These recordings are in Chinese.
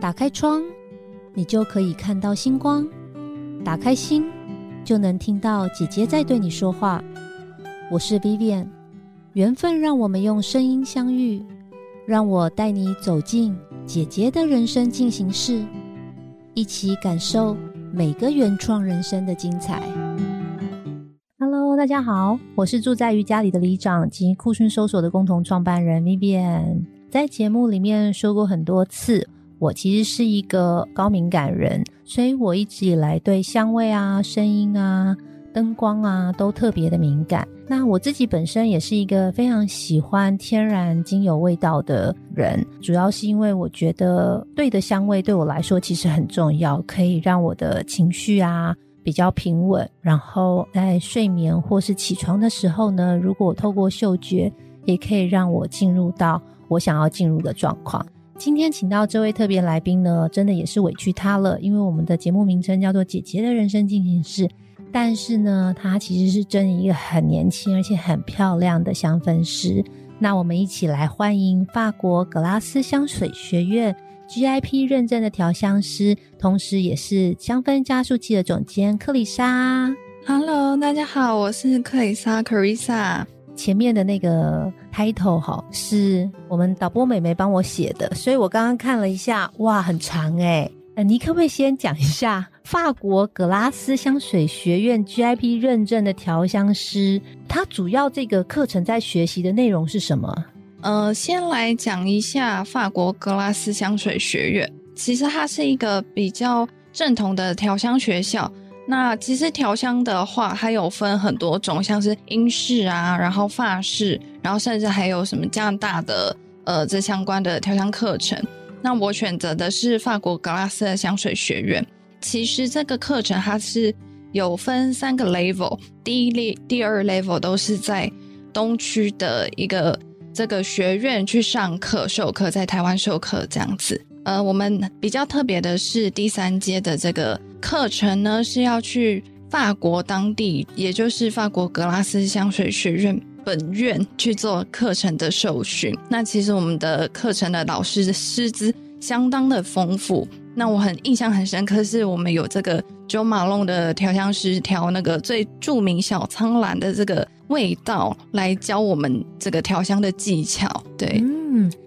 打开窗，你就可以看到星光；打开心，就能听到姐姐在对你说话。我是 Vivian，缘分让我们用声音相遇，让我带你走进姐姐的人生进行式，一起感受每个原创人生的精彩。Hello，大家好，我是住在瑜伽里的里长及酷讯搜索的共同创办人 Vivian，在节目里面说过很多次。我其实是一个高敏感人，所以我一直以来对香味啊、声音啊、灯光啊都特别的敏感。那我自己本身也是一个非常喜欢天然精油味道的人，主要是因为我觉得对的香味对我来说其实很重要，可以让我的情绪啊比较平稳。然后在睡眠或是起床的时候呢，如果透过嗅觉，也可以让我进入到我想要进入的状况。今天请到这位特别来宾呢，真的也是委屈他了，因为我们的节目名称叫做《姐姐的人生进行式》，但是呢，他其实是真一个很年轻而且很漂亮的香氛师。那我们一起来欢迎法国格拉斯香水学院 GIP 认证的调香师，同时也是香氛加速器的总监克里莎。Hello，大家好，我是克里莎 c a r i s a。前面的那个 title 哈，是我们导播美眉帮我写的，所以我刚刚看了一下，哇，很长哎。呃，你可不可以先讲一下法国格拉斯香水学院 GIP 认证的调香师，他主要这个课程在学习的内容是什么？呃，先来讲一下法国格拉斯香水学院，其实它是一个比较正统的调香学校。那其实调香的话，它有分很多种，像是英式啊，然后法式，然后甚至还有什么加拿大的呃这相关的调香课程。那我选择的是法国格拉斯的香水学院。其实这个课程它是有分三个 level，第一列、第二 level 都是在东区的一个这个学院去上课授课，在台湾授课这样子。呃，我们比较特别的是第三阶的这个。课程呢是要去法国当地，也就是法国格拉斯香水学院本院去做课程的受训。那其实我们的课程的老师的师资相当的丰富。那我很印象很深刻，是我们有这个九马龙的调香师调那个最著名小苍兰的这个味道，来教我们这个调香的技巧。对，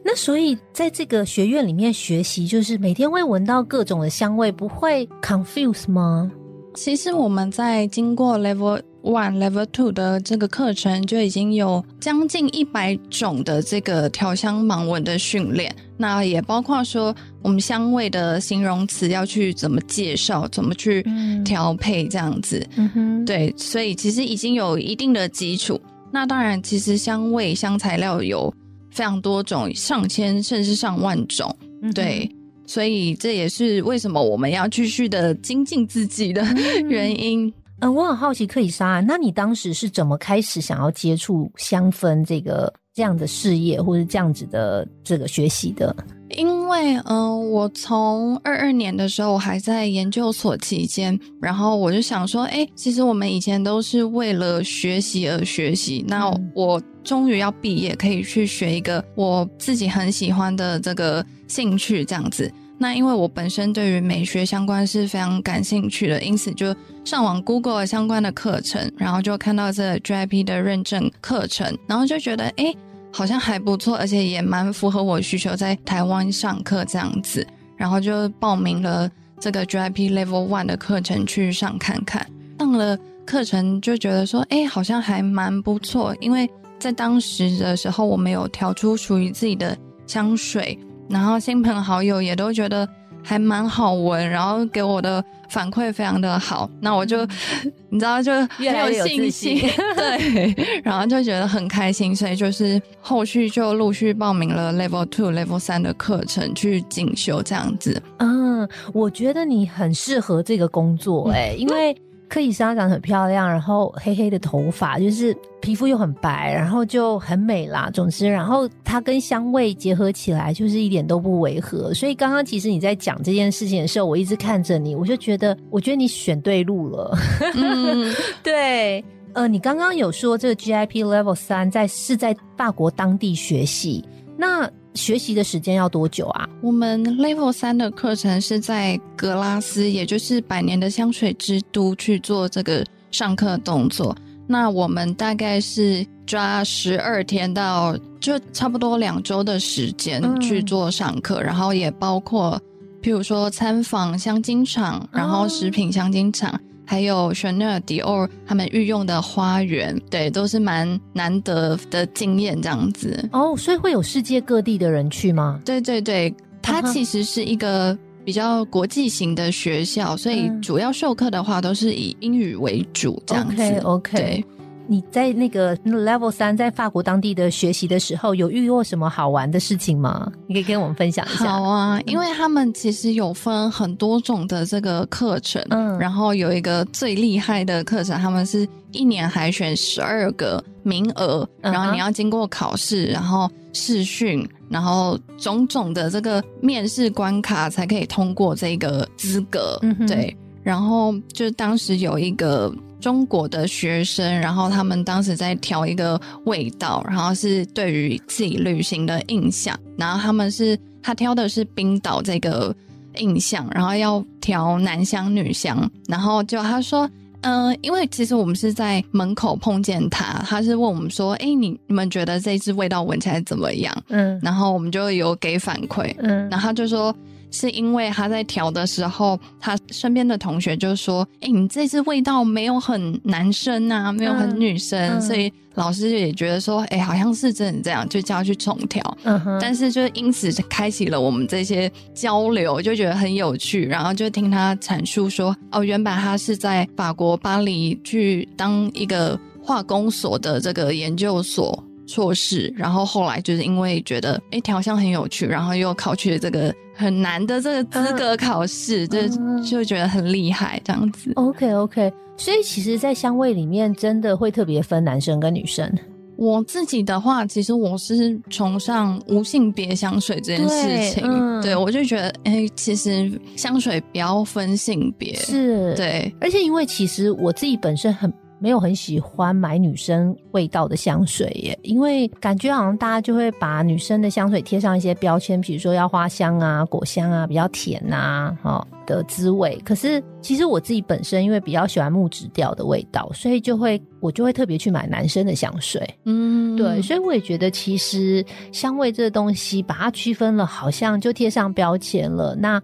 那所以在这个学院里面学习，就是每天会闻到各种的香味，不会 confuse 吗？其实我们在经过 level one、level two 的这个课程，就已经有将近一百种的这个调香盲文的训练。那也包括说，我们香味的形容词要去怎么介绍，怎么去调配这样子。嗯哼，对，所以其实已经有一定的基础。那当然，其实香味、香材料有非常多种，上千甚至上万种。对。所以这也是为什么我们要继续的精进自己的 原因。嗯，我很好奇，克里莎，那你当时是怎么开始想要接触香氛这个这样的事业，或者这样子的这个学习的？因为，嗯，我从二二年的时候，我还在研究所期间，然后我就想说，哎，其实我们以前都是为了学习而学习，那我终于要毕业，可以去学一个我自己很喜欢的这个兴趣，这样子。那因为我本身对于美学相关是非常感兴趣的，因此就上网 Google 了相关的课程，然后就看到这 GIP 的认证课程，然后就觉得，哎。好像还不错，而且也蛮符合我需求，在台湾上课这样子，然后就报名了这个 GIP Level One 的课程去上看看。上了课程就觉得说，哎，好像还蛮不错，因为在当时的时候，我没有调出属于自己的香水，然后亲朋好友也都觉得。还蛮好闻，然后给我的反馈非常的好，那我就 你知道就越来越有信心，对，然后就觉得很开心，所以就是后续就陆续报名了 Level Two、Level 三的课程去进修这样子。嗯，我觉得你很适合这个工作，哎，因为。克里莎长得很漂亮，然后黑黑的头发，就是皮肤又很白，然后就很美啦。总之，然后它跟香味结合起来，就是一点都不违和。所以刚刚其实你在讲这件事情的时候，我一直看着你，我就觉得，我觉得你选对路了。嗯，对。呃，你刚刚有说这个 GIP Level 三在是在法国当地学习，那学习的时间要多久啊？我们 Level 三的课程是在格拉斯，也就是百年的香水之都去做这个上课动作。那我们大概是抓十二天到就差不多两周的时间去做上课，然后也包括譬如说参访香精厂，然后食品香精厂。还有 Chanel、Dior 他们御用的花园，对，都是蛮难得的经验这样子。哦，所以会有世界各地的人去吗？对对对，它其实是一个比较国际型的学校，所以主要授课的话都是以英语为主这样子。OK，对。你在那个 Level 三在法国当地的学习的时候，有遇过什么好玩的事情吗？你可以跟我们分享一下。好啊，因为他们其实有分很多种的这个课程，嗯，然后有一个最厉害的课程，他们是一年海选十二个名额，然后你要经过考试，然后试训，然后种种的这个面试关卡才可以通过这个资格。对，然后就当时有一个。中国的学生，然后他们当时在调一个味道，然后是对于自己旅行的印象，然后他们是他挑的是冰岛这个印象，然后要调男香女香，然后就他说，嗯，因为其实我们是在门口碰见他，他是问我们说，哎，你你们觉得这支味道闻起来怎么样？嗯，然后我们就有给反馈，嗯，然后他就说。是因为他在调的时候，他身边的同学就说：“哎，你这次味道没有很男生啊，没有很女生。”所以老师也觉得说：“哎，好像是真的这样，就叫他去重调。”但是就因此开启了我们这些交流，就觉得很有趣。然后就听他阐述说：“哦，原本他是在法国巴黎去当一个化工所的这个研究所。”硕士，然后后来就是因为觉得哎调香很有趣，然后又考取了这个很难的这个资格考试，就就觉得很厉害这样子。OK OK，所以其实，在香味里面真的会特别分男生跟女生。我自己的话，其实我是崇尚无性别香水这件事情，对我就觉得哎，其实香水不要分性别，是对，而且因为其实我自己本身很。没有很喜欢买女生味道的香水耶，因为感觉好像大家就会把女生的香水贴上一些标签，比如说要花香啊、果香啊、比较甜呐，哈的滋味。可是其实我自己本身因为比较喜欢木质调的味道，所以就会我就会特别去买男生的香水。嗯，对，所以我也觉得其实香味这个东西把它区分了，好像就贴上标签了。那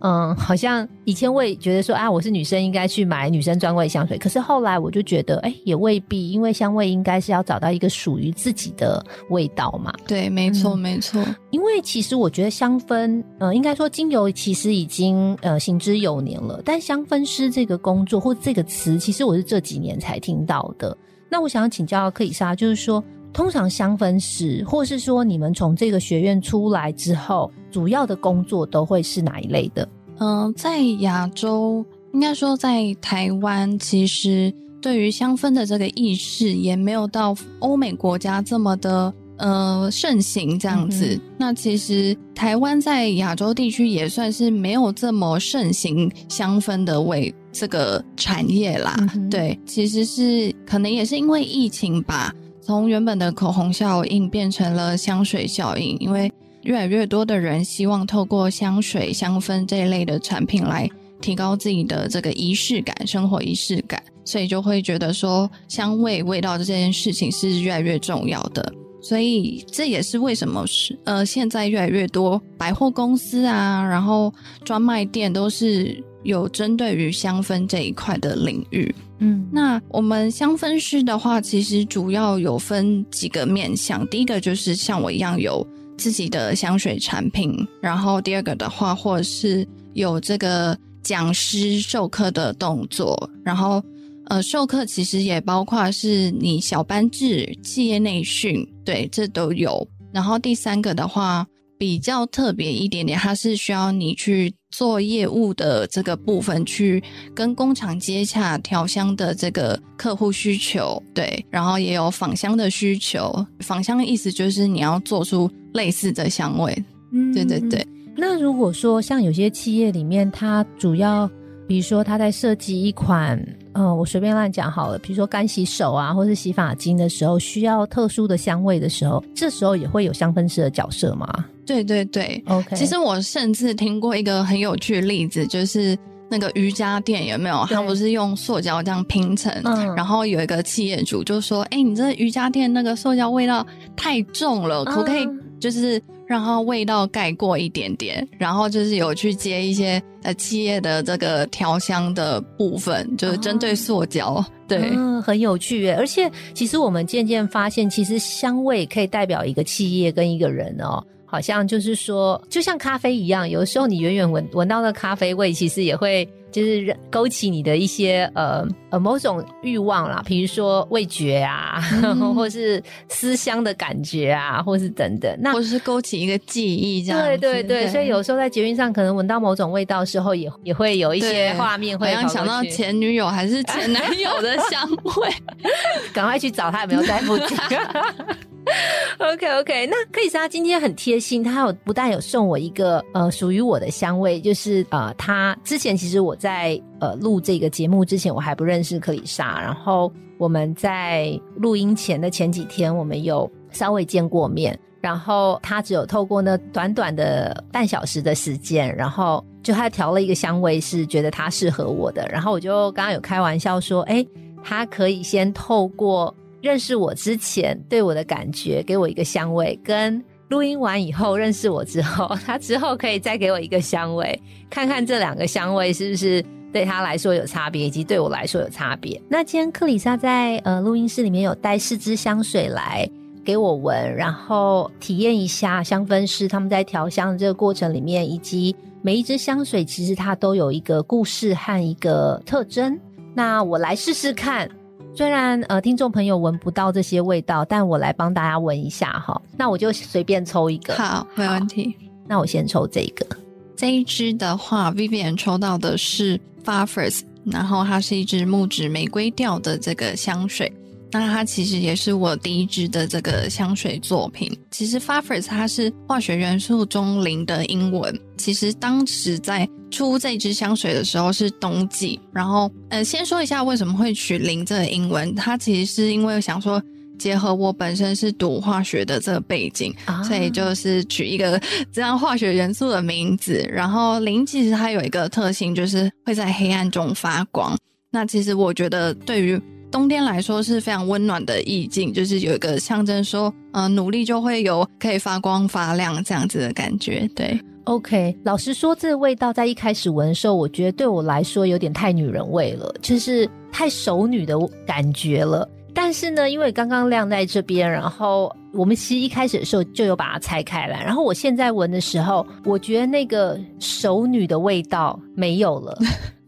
嗯，好像以前我也觉得说啊，我是女生应该去买女生专柜香水。可是后来我就觉得，哎，也未必，因为香味应该是要找到一个属于自己的味道嘛。对，没错，没错。因为其实我觉得香氛，呃，应该说精油其实已经呃行之有年了，但香氛师这个工作或这个词，其实我是这几年才听到的。那我想要请教克里莎，就是说。通常香氛师，或是说你们从这个学院出来之后，主要的工作都会是哪一类的？嗯，在亚洲，应该说在台湾，其实对于香氛的这个意识也没有到欧美国家这么的呃盛行这样子。那其实台湾在亚洲地区也算是没有这么盛行香氛的味这个产业啦。对，其实是可能也是因为疫情吧。从原本的口红效应变成了香水效应，因为越来越多的人希望透过香水、香氛这一类的产品来提高自己的这个仪式感、生活仪式感，所以就会觉得说香味、味道这件事情是越来越重要的。所以这也是为什么是呃，现在越来越多百货公司啊，然后专卖店都是有针对于香氛这一块的领域。嗯，那我们香氛师的话，其实主要有分几个面向。第一个就是像我一样有自己的香水产品，然后第二个的话，或者是有这个讲师授课的动作，然后呃，授课其实也包括是你小班制、企业内训，对，这都有。然后第三个的话。比较特别一点点，它是需要你去做业务的这个部分，去跟工厂接洽调香的这个客户需求，对，然后也有仿香的需求。仿香的意思就是你要做出类似的香味，嗯，对对对。那如果说像有些企业里面，它主要比如说他在设计一款，呃，我随便乱讲好了，比如说干洗手啊，或是洗发精的时候，需要特殊的香味的时候，这时候也会有香氛师的角色吗？对对对，OK。其实我甚至听过一个很有趣的例子，就是那个瑜伽垫有没有？它不是用塑胶这样拼成，然后有一个企业主就说：“哎，你这瑜伽垫那个塑胶味道太重了，可不可以就是？”让它味道盖过一点点，然后就是有去接一些呃企业的这个调香的部分，就是针对塑胶，对，嗯，很有趣耶。而且其实我们渐渐发现，其实香味可以代表一个企业跟一个人哦。好像就是说，就像咖啡一样，有的时候你远远闻闻到那咖啡味，其实也会就是勾起你的一些呃呃某种欲望啦，比如说味觉啊，或是思乡的感觉啊，或是等等，那或是勾起一个记忆这样。对对对，所以有时候在捷运上可能闻到某种味道的时候，也也会有一些画面，会想到前女友还是前男友的香味，赶快去找他有没有在附近。OK OK，那克里斯他今天很贴心，他有不但有送我一个呃属于我的香味，就是呃他之前其实我在呃录这个节目之前我还不认识克里莎，然后我们在录音前的前几天我们有稍微见过面，然后他只有透过那短短的半小时的时间，然后就他调了一个香味是觉得他适合我的，然后我就刚刚有开玩笑说，哎，他可以先透过。认识我之前对我的感觉，给我一个香味；跟录音完以后认识我之后，他之后可以再给我一个香味，看看这两个香味是不是对他来说有差别，以及对我来说有差别。那今天克里莎在呃录音室里面有带四支香水来给我闻，然后体验一下香氛师他们在调香的这个过程里面，以及每一支香水其实它都有一个故事和一个特征。那我来试试看。虽然呃，听众朋友闻不到这些味道，但我来帮大家闻一下哈。那我就随便抽一个，好，没问题。那我先抽这个，这一支的话，Vivian 抽到的是 Farfers，然后它是一支木质玫瑰调的这个香水。那它其实也是我第一支的这个香水作品。其实 Farfers 它是化学元素中零的英文。其实当时在出这支香水的时候是冬季。然后，呃，先说一下为什么会取零这个英文。它其实是因为想说结合我本身是读化学的这个背景，所以就是取一个这样化学元素的名字。然后零其实它有一个特性，就是会在黑暗中发光。那其实我觉得对于冬天来说是非常温暖的意境，就是有一个象征说，呃，努力就会有可以发光发亮这样子的感觉。对，OK。老实说，这个味道在一开始闻的时候，我觉得对我来说有点太女人味了，就是太熟女的感觉了。但是呢，因为刚刚晾在这边，然后我们其实一开始的时候就有把它拆开来，然后我现在闻的时候，我觉得那个熟女的味道没有了。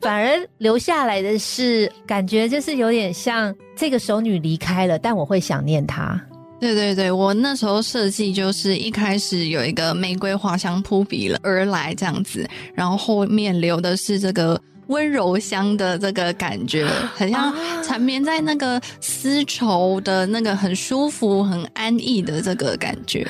反而留下来的是感觉，就是有点像这个熟女离开了，但我会想念她。对对对，我那时候设计就是一开始有一个玫瑰花香扑鼻了而来这样子，然后后面留的是这个温柔香的这个感觉，很像缠绵在那个丝绸的那个很舒服、很安逸的这个感觉。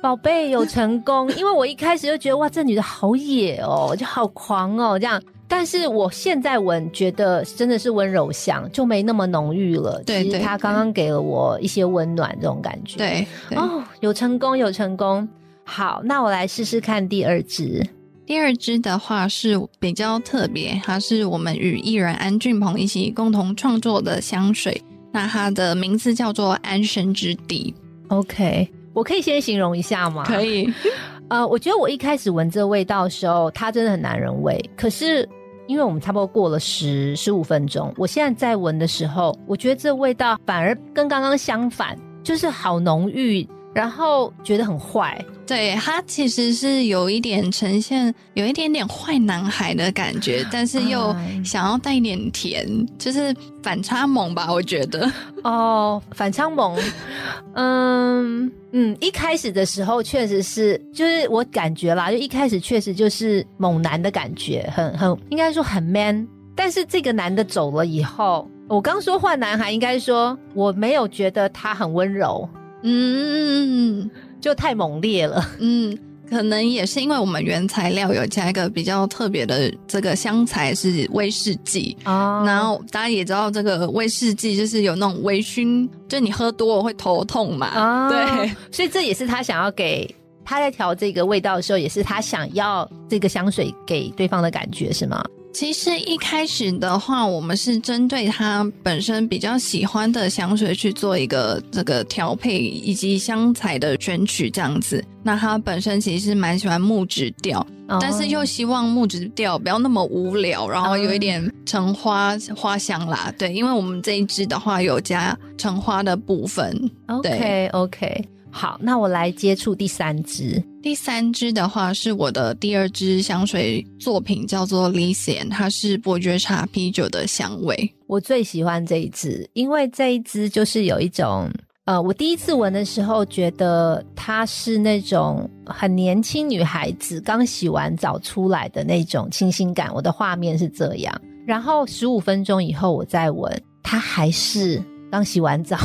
宝贝有成功，因为我一开始就觉得哇，这女的好野哦，就好狂哦，这样。但是我现在闻，觉得真的是温柔香，就没那么浓郁了。对对，他刚刚给了我一些温暖，这种感觉。对哦，有成功，有成功。好，那我来试试看第二支。第二支的话是比较特别，它是我们与艺人安俊鹏一起共同创作的香水。那它的名字叫做安神之地。OK，我可以先形容一下吗？可以。呃，我觉得我一开始闻这个味道的时候，它真的很男人味。可是。因为我们差不多过了十十五分钟，我现在在闻的时候，我觉得这味道反而跟刚刚相反，就是好浓郁，然后觉得很坏。对，他其实是有一点呈现，有一点点坏男孩的感觉，但是又想要带一点甜，就是反差萌吧？我觉得。哦，反差萌。嗯嗯，一开始的时候确实是，就是我感觉啦，就一开始确实就是猛男的感觉，很很应该说很 man。但是这个男的走了以后，我刚说坏男孩，应该说我没有觉得他很温柔。嗯。就太猛烈了，嗯，可能也是因为我们原材料有加一个比较特别的这个香材是威士忌哦然后大家也知道这个威士忌就是有那种微醺，就你喝多了会头痛嘛。啊对，所以这也是他想要给他在调这个味道的时候，也是他想要这个香水给对方的感觉，是吗？其实一开始的话，我们是针对他本身比较喜欢的香水去做一个这个调配以及香材的选取这样子。那他本身其实是蛮喜欢木质调，哦但是又希望木质调不要那么无聊，然后有一点橙花花香啦。对，因为我们这一支的话有加橙花的部分。OK OK，好，那我来接触第三支。第三支的话是我的第二支香水作品，叫做 l i s i a n 它是伯爵茶啤酒的香味。我最喜欢这一支，因为这一支就是有一种，呃，我第一次闻的时候觉得它是那种很年轻女孩子刚洗完澡出来的那种清新感，我的画面是这样。然后十五分钟以后我再闻，它还是刚洗完澡，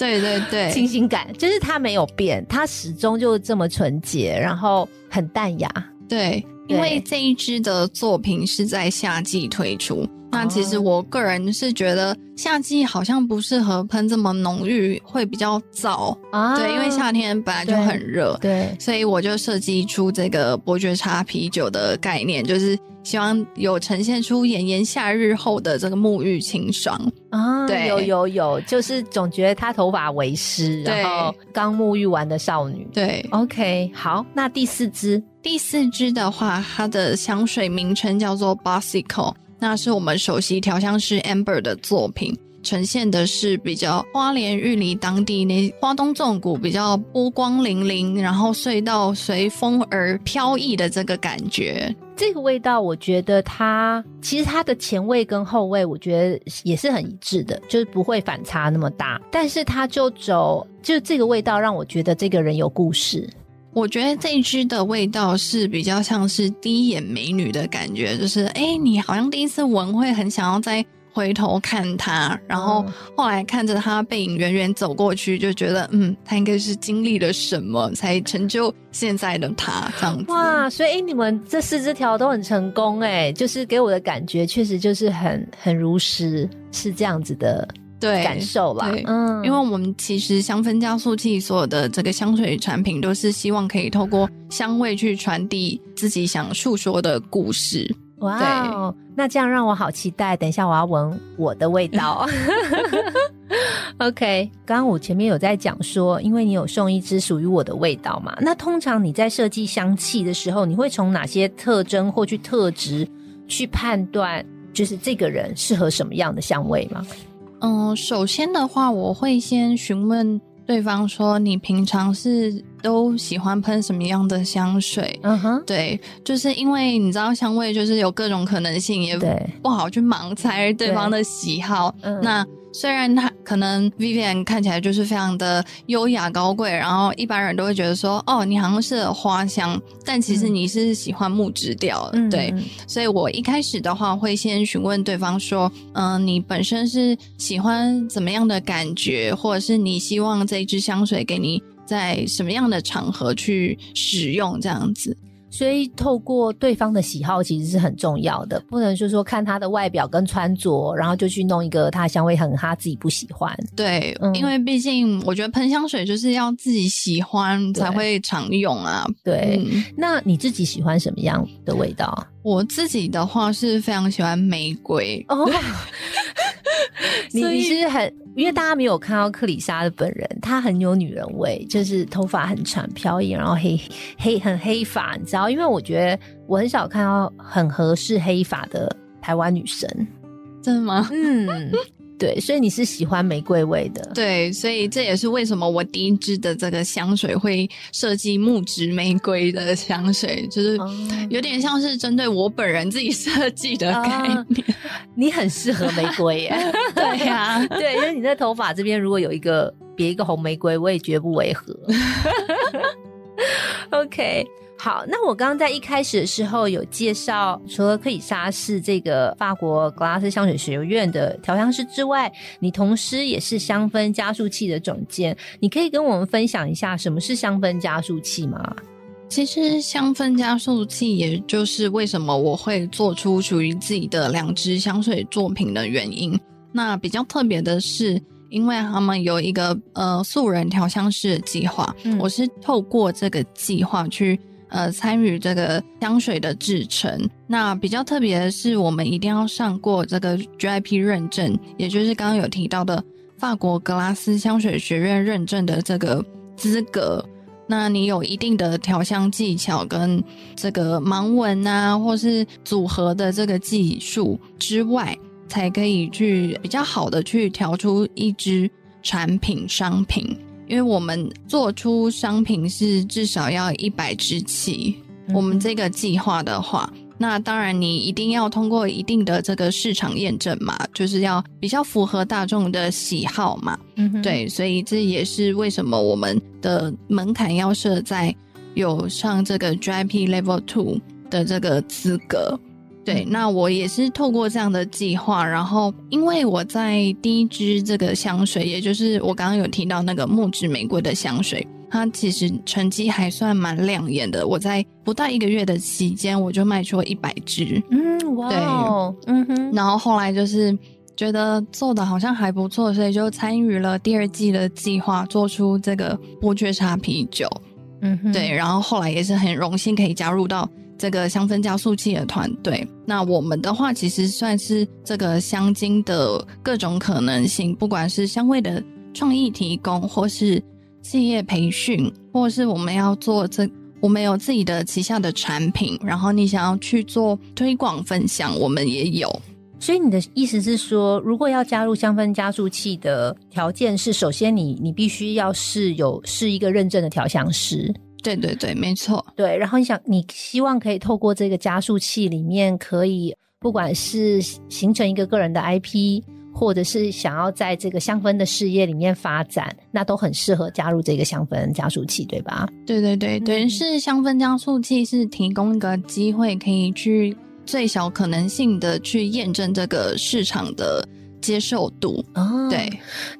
对对对，清新感，就是它没有变，它始终就这么纯洁，然后很淡雅。对，对因为这一支的作品是在夏季推出。那其实我个人是觉得夏季好像不适合喷这么浓郁，会比较燥。啊对，因为夏天本来就很热，对所以我就设计出这个伯爵茶啤酒的概念，就是希望有呈现出炎炎夏日后的这个沐浴清爽。啊，对有有有，就是总觉得她头发为湿，然后刚沐浴完的少女。对，OK，好，那第四支第四支的话，它的香水名称叫做 Bossico，那是我们首席调香师 Amber 的作品，呈现的是比较花莲玉里当地那花东纵谷比较波光粼粼，然后隧道随风而飘逸的这个感觉。这个味道，我觉得它其实它的前味跟后味，我觉得也是很一致的，就是不会反差那么大。但是它就走，就这个味道让我觉得这个人有故事。我觉得这一支的味道是比较像是第一眼美女的感觉，就是哎，诶你好像第一次闻会很想要再回头看她，然后嗯后来看着她背影远远走过去，就觉得嗯，她应该是经历了什么才成就现在的她这样子。哇，所以你们这四支调都很成功哎，就是给我的感觉确实就是很很如实，是这样子的对，感受啦对。嗯，因为我们其实香氛加速器所有的这个香水产品，都是希望可以透过香味去传递自己想诉说的故事。哇哦，那这样让我好期待。等一下我要闻我的味道。OK，刚刚我前面有在讲说，因为你有送一支属于我的味道嘛，那通常你在设计香气的时候，你会从哪些特征或去特质去判断，就是这个人适合什么样的香味吗？嗯，首先的话，我会先询问对方说，你平常是都喜欢喷什么样的香水？嗯哼，对，就是因为你知道香味就是有各种可能性，也，不好去盲猜对方的喜好。嗯。那虽然他可能 Vivian 看起来就是非常的优雅高贵，然后一般人都会觉得说，哦，你好像是花香，但其实嗯。你是喜欢木质调的，嗯对。所以我一开始的话会先询问对方说，嗯、你本身是喜欢怎么样的感觉，或者是你希望这一支香水给你在什么样的场合去使用，这样子。所以透过对方的喜好其实是很重要的，不能说说看他的外表跟穿着，然后就去弄一个他的香味很他自己不喜欢。对，嗯因为毕竟我觉得喷香水就是要自己喜欢才会常用啊。对，嗯，那你自己喜欢什么样的味道？我自己的话是非常喜欢玫瑰。哦，你你是很，因为大家没有看到克里莎的本人，她很有女人味，就是头发很长飘逸，然后黑黑很黑发，你知道？因为我觉得我很少看到很合适黑发的台湾女生。真的吗？嗯，对，所以你是喜欢玫瑰味的。对，所以这也是为什么我第一支的这个香水会设计木质玫瑰的香水，就是哦有点像是针对我本人自己设计的概啊念。你很适合玫瑰耶。对呀、对，因为你在头发这边如果有一个别一个红玫瑰，我也绝不违和。OK，好，那我刚刚在一开始的时候有介绍，除了克里莎是这个法国格拉斯香水学院的调香师之外，你同时也是香氛加速器的总监。你可以跟我们分享一下什么是香氛加速器吗？其实香氛加速器，也就是为什么我会做出属于自己的两支香水作品的原因。那比较特别的是，因为他们有一个呃素人调香师的计划，我是透过这个计划去呃参与这个香水的制成。那比较特别的是，我们一定要上过这个 GIP 认证，也就是刚刚有提到的法国格拉斯香水学院认证的这个资格。那你有一定的调香技巧跟这个盲文啊，或是组合的这个技术之外，才可以去比较好的去调出一支产品商品。因为我们做出商品是至少要一百支起，我们这个计划的话。那当然，你一定要通过一定的这个市场验证嘛，就是要比较符合大众的喜好嘛。嗯，对，所以这也是为什么我们的门槛要设在有上这个 GIP Level Two 的这个资格。对，那我也是透过这样的计划，然后因为我在第一支这个香水，也就是我刚刚有提到那个木质玫瑰的香水。它其实成绩还算蛮亮眼的，我在不到一个月的期间，我就卖出了一百支。嗯，哇，对，嗯哼。然后后来就是觉得做的好像还不错，所以就参与了第二季的计划，做出这个伯爵茶啤酒。嗯哼，对。然后后来也是很荣幸可以加入到这个香氛加速器的团队。那我们的话，其实算是这个香精的各种可能性，不管是香味的创意提供，或是企业培训，或是我们要做这，我们有自己的旗下的产品，然后你想要去做推广分享，我们也有。所以你的意思是说，如果要加入香氛加速器的条件是，首先你你必须要是有是一个认证的调香师。对对对，没错。对，然后你想，你希望可以透过这个加速器里面，可以不管是形成一个个人的 IP。或者是想要在这个香氛的事业里面发展，那都很适合加入这个香氛加速器，对吧？对对对，对，是香氛加速器是提供一个机会，可以去最小可能性的去验证这个市场的接受度。哦，对。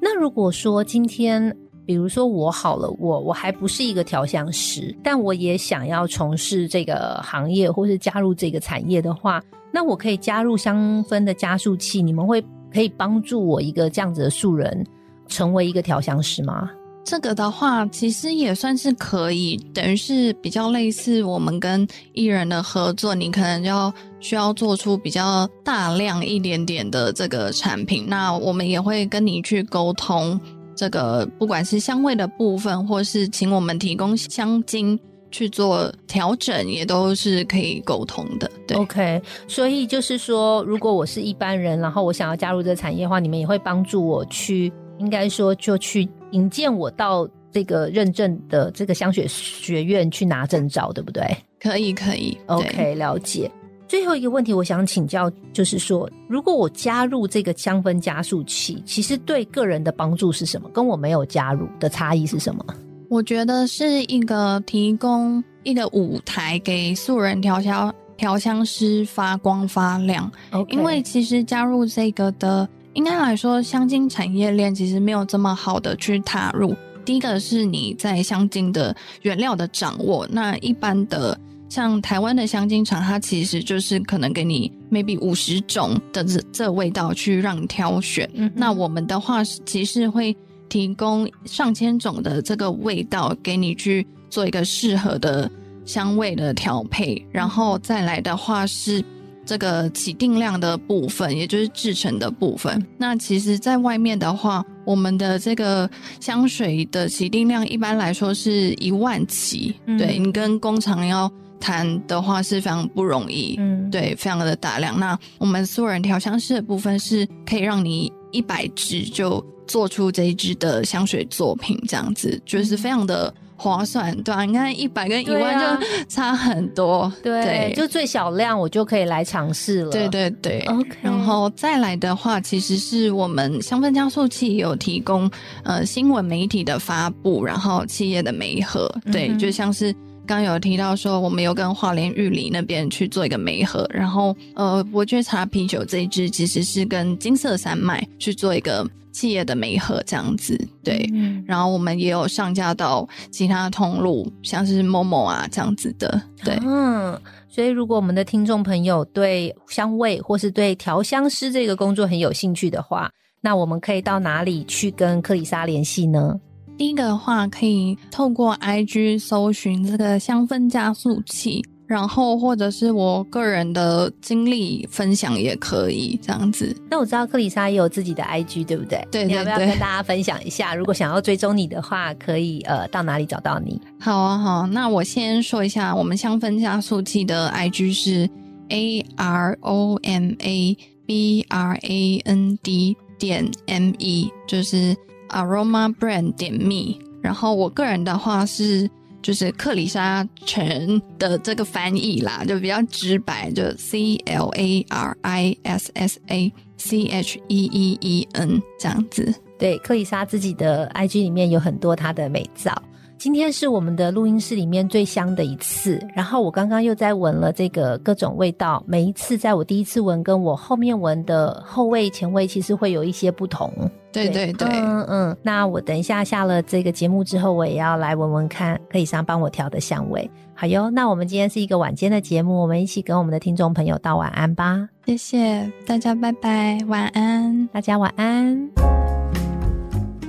那如果说今天，比如说我好了，我我还不是一个调香师，但我也想要从事这个行业，或是加入这个产业的话，那我可以加入香氛的加速器，你们会？可以帮助我一个这样子的素人成为一个调香师吗？这个的话，其实也算是可以，等于是比较类似我们跟艺人的合作，你可能要需要做出比较大量一点点的这个产品，那我们也会跟你去沟通这个，不管是香味的部分，或是请我们提供香精。去做调整也都是可以沟通的，对。OK，所以就是说，如果我是一般人，然后我想要加入这个产业的话，你们也会帮助我去，应该说就去引荐我到这个认证的这个香雪学院去拿证照，对不对？可以，可以。OK，了解。最后一个问题，我想请教，就是说，如果我加入这个香氛加速器，其实对个人的帮助是什么？跟我没有加入的差异是什么？我觉得是一个提供一个舞台给素人调香调香师发光发亮。因为其实加入这个的，应该来说，香精产业链其实没有这么好的去踏入。第一个是你在香精的原料的掌握，那一般的像台湾的香精厂，它其实就是可能给你 maybe 五十种的这这味道去让你挑选。那我们的话，其实会。提供上千种的这个味道给你去做一个适合的香味的调配，然后再来的话是这个起定量的部分，也就是制成的部分。那其实，在外面的话，我们的这个香水的起定量一般来说是一万起，对你跟工厂要谈的话是非常不容易，嗯，对，非常的大量。那我们素人调香师的部分是可以让你一百支就。做出这一支的香水作品，这样子就是非常的划算，对啊，你看一百跟一万就差很多，对，就最小量我就可以来尝试了，对对对。OK，然后再来的话，其实是我们香氛加速器有提供呃新闻媒体的发布，然后企业的媒合，对，就像是。刚有提到说，我们有跟华联玉里那边去做一个媒合，然后呃，伯爵茶啤酒这一支其实是跟金色山脉去做一个企业的媒合这样子。对，嗯然后我们也有上架到其他通路，像是某某啊这样子的。对，嗯，所以如果我们的听众朋友对香味或是对调香师这个工作很有兴趣的话，那我们可以到哪里去跟克里莎联系呢？第一个的话，可以透过 IG 搜寻这个香氛加速器，然后或者是我个人的经历分享也可以这样子。那我知道克里莎也有自己的 IG，对不对？对你要不要跟大家分享一下？如果想要追踪你的话，可以呃到哪里找到你？好啊，好，那我先说一下，我们香氛加速器的 IG 是 A R O M A B R A N D 点 M E，就是 Aroma Brand 点 me。然后我个人的话是就是克里莎城的这个翻译啦，就比较直白，就 C L A R I S S A C H E E E N 这样子。对，克里莎自己的 IG 里面有很多她的美照。今天是我们的录音室里面最香的一次，然后我刚刚又在闻了这个各种味道，每一次在我第一次闻跟我后面闻的后味前味其实会有一些不同。对对对，嗯嗯。那我等一下下了这个节目之后，我也要来闻闻看可以上帮我调的香味。好哟，那我们今天是一个晚间的节目，我们一起跟我们的听众朋友道晚安吧。谢谢大家，拜拜，晚安。大家晚安。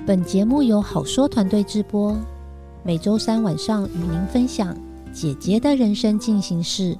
本节目由好说团队制播，每周三晚上与您分享姐姐的人生进行式。